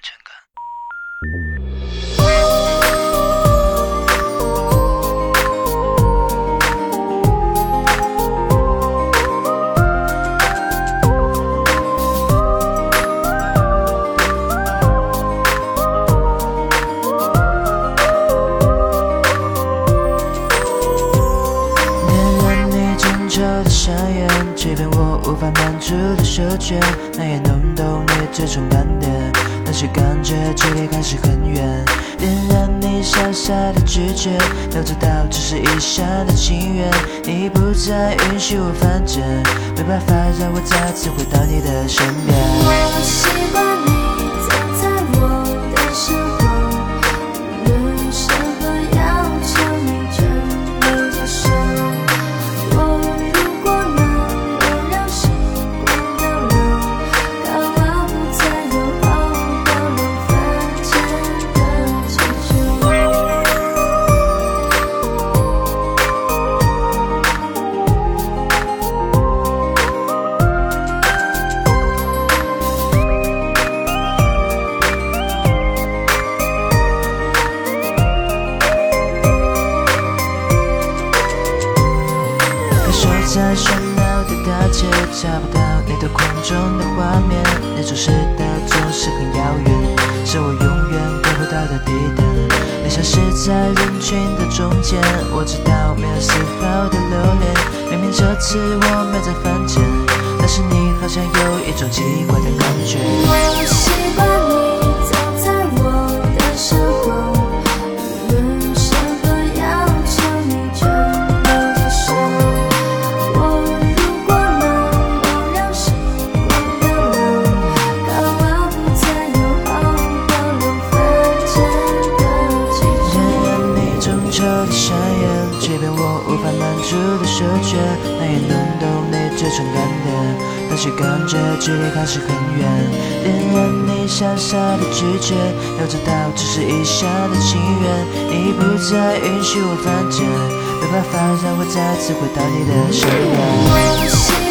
点燃你清澈的双眼，欺骗我无法满足的嗅觉，那也能懂你最纯观点。那些感觉距离开始很远，点燃你傻傻的直觉，要知道只是一厢的情愿。你不再允许我犯贱，没办法让我再次回到你的身边。我习惯我在喧闹的大街，找不到你的空中的画面，你走失的总是很遥远，是我永远得不到的地点。你消失在人群的中间，我知道没有丝毫的留恋。明明这次我没在犯贱，但是你好像有一种奇怪的感觉。即便我无法满足的奢求，但也能懂你这种感觉。那些感觉距离还是很远，点燃你傻傻的拒绝，要知道只是一厢的情愿。你不再允许我犯贱，没办法让我再次回到你的身边。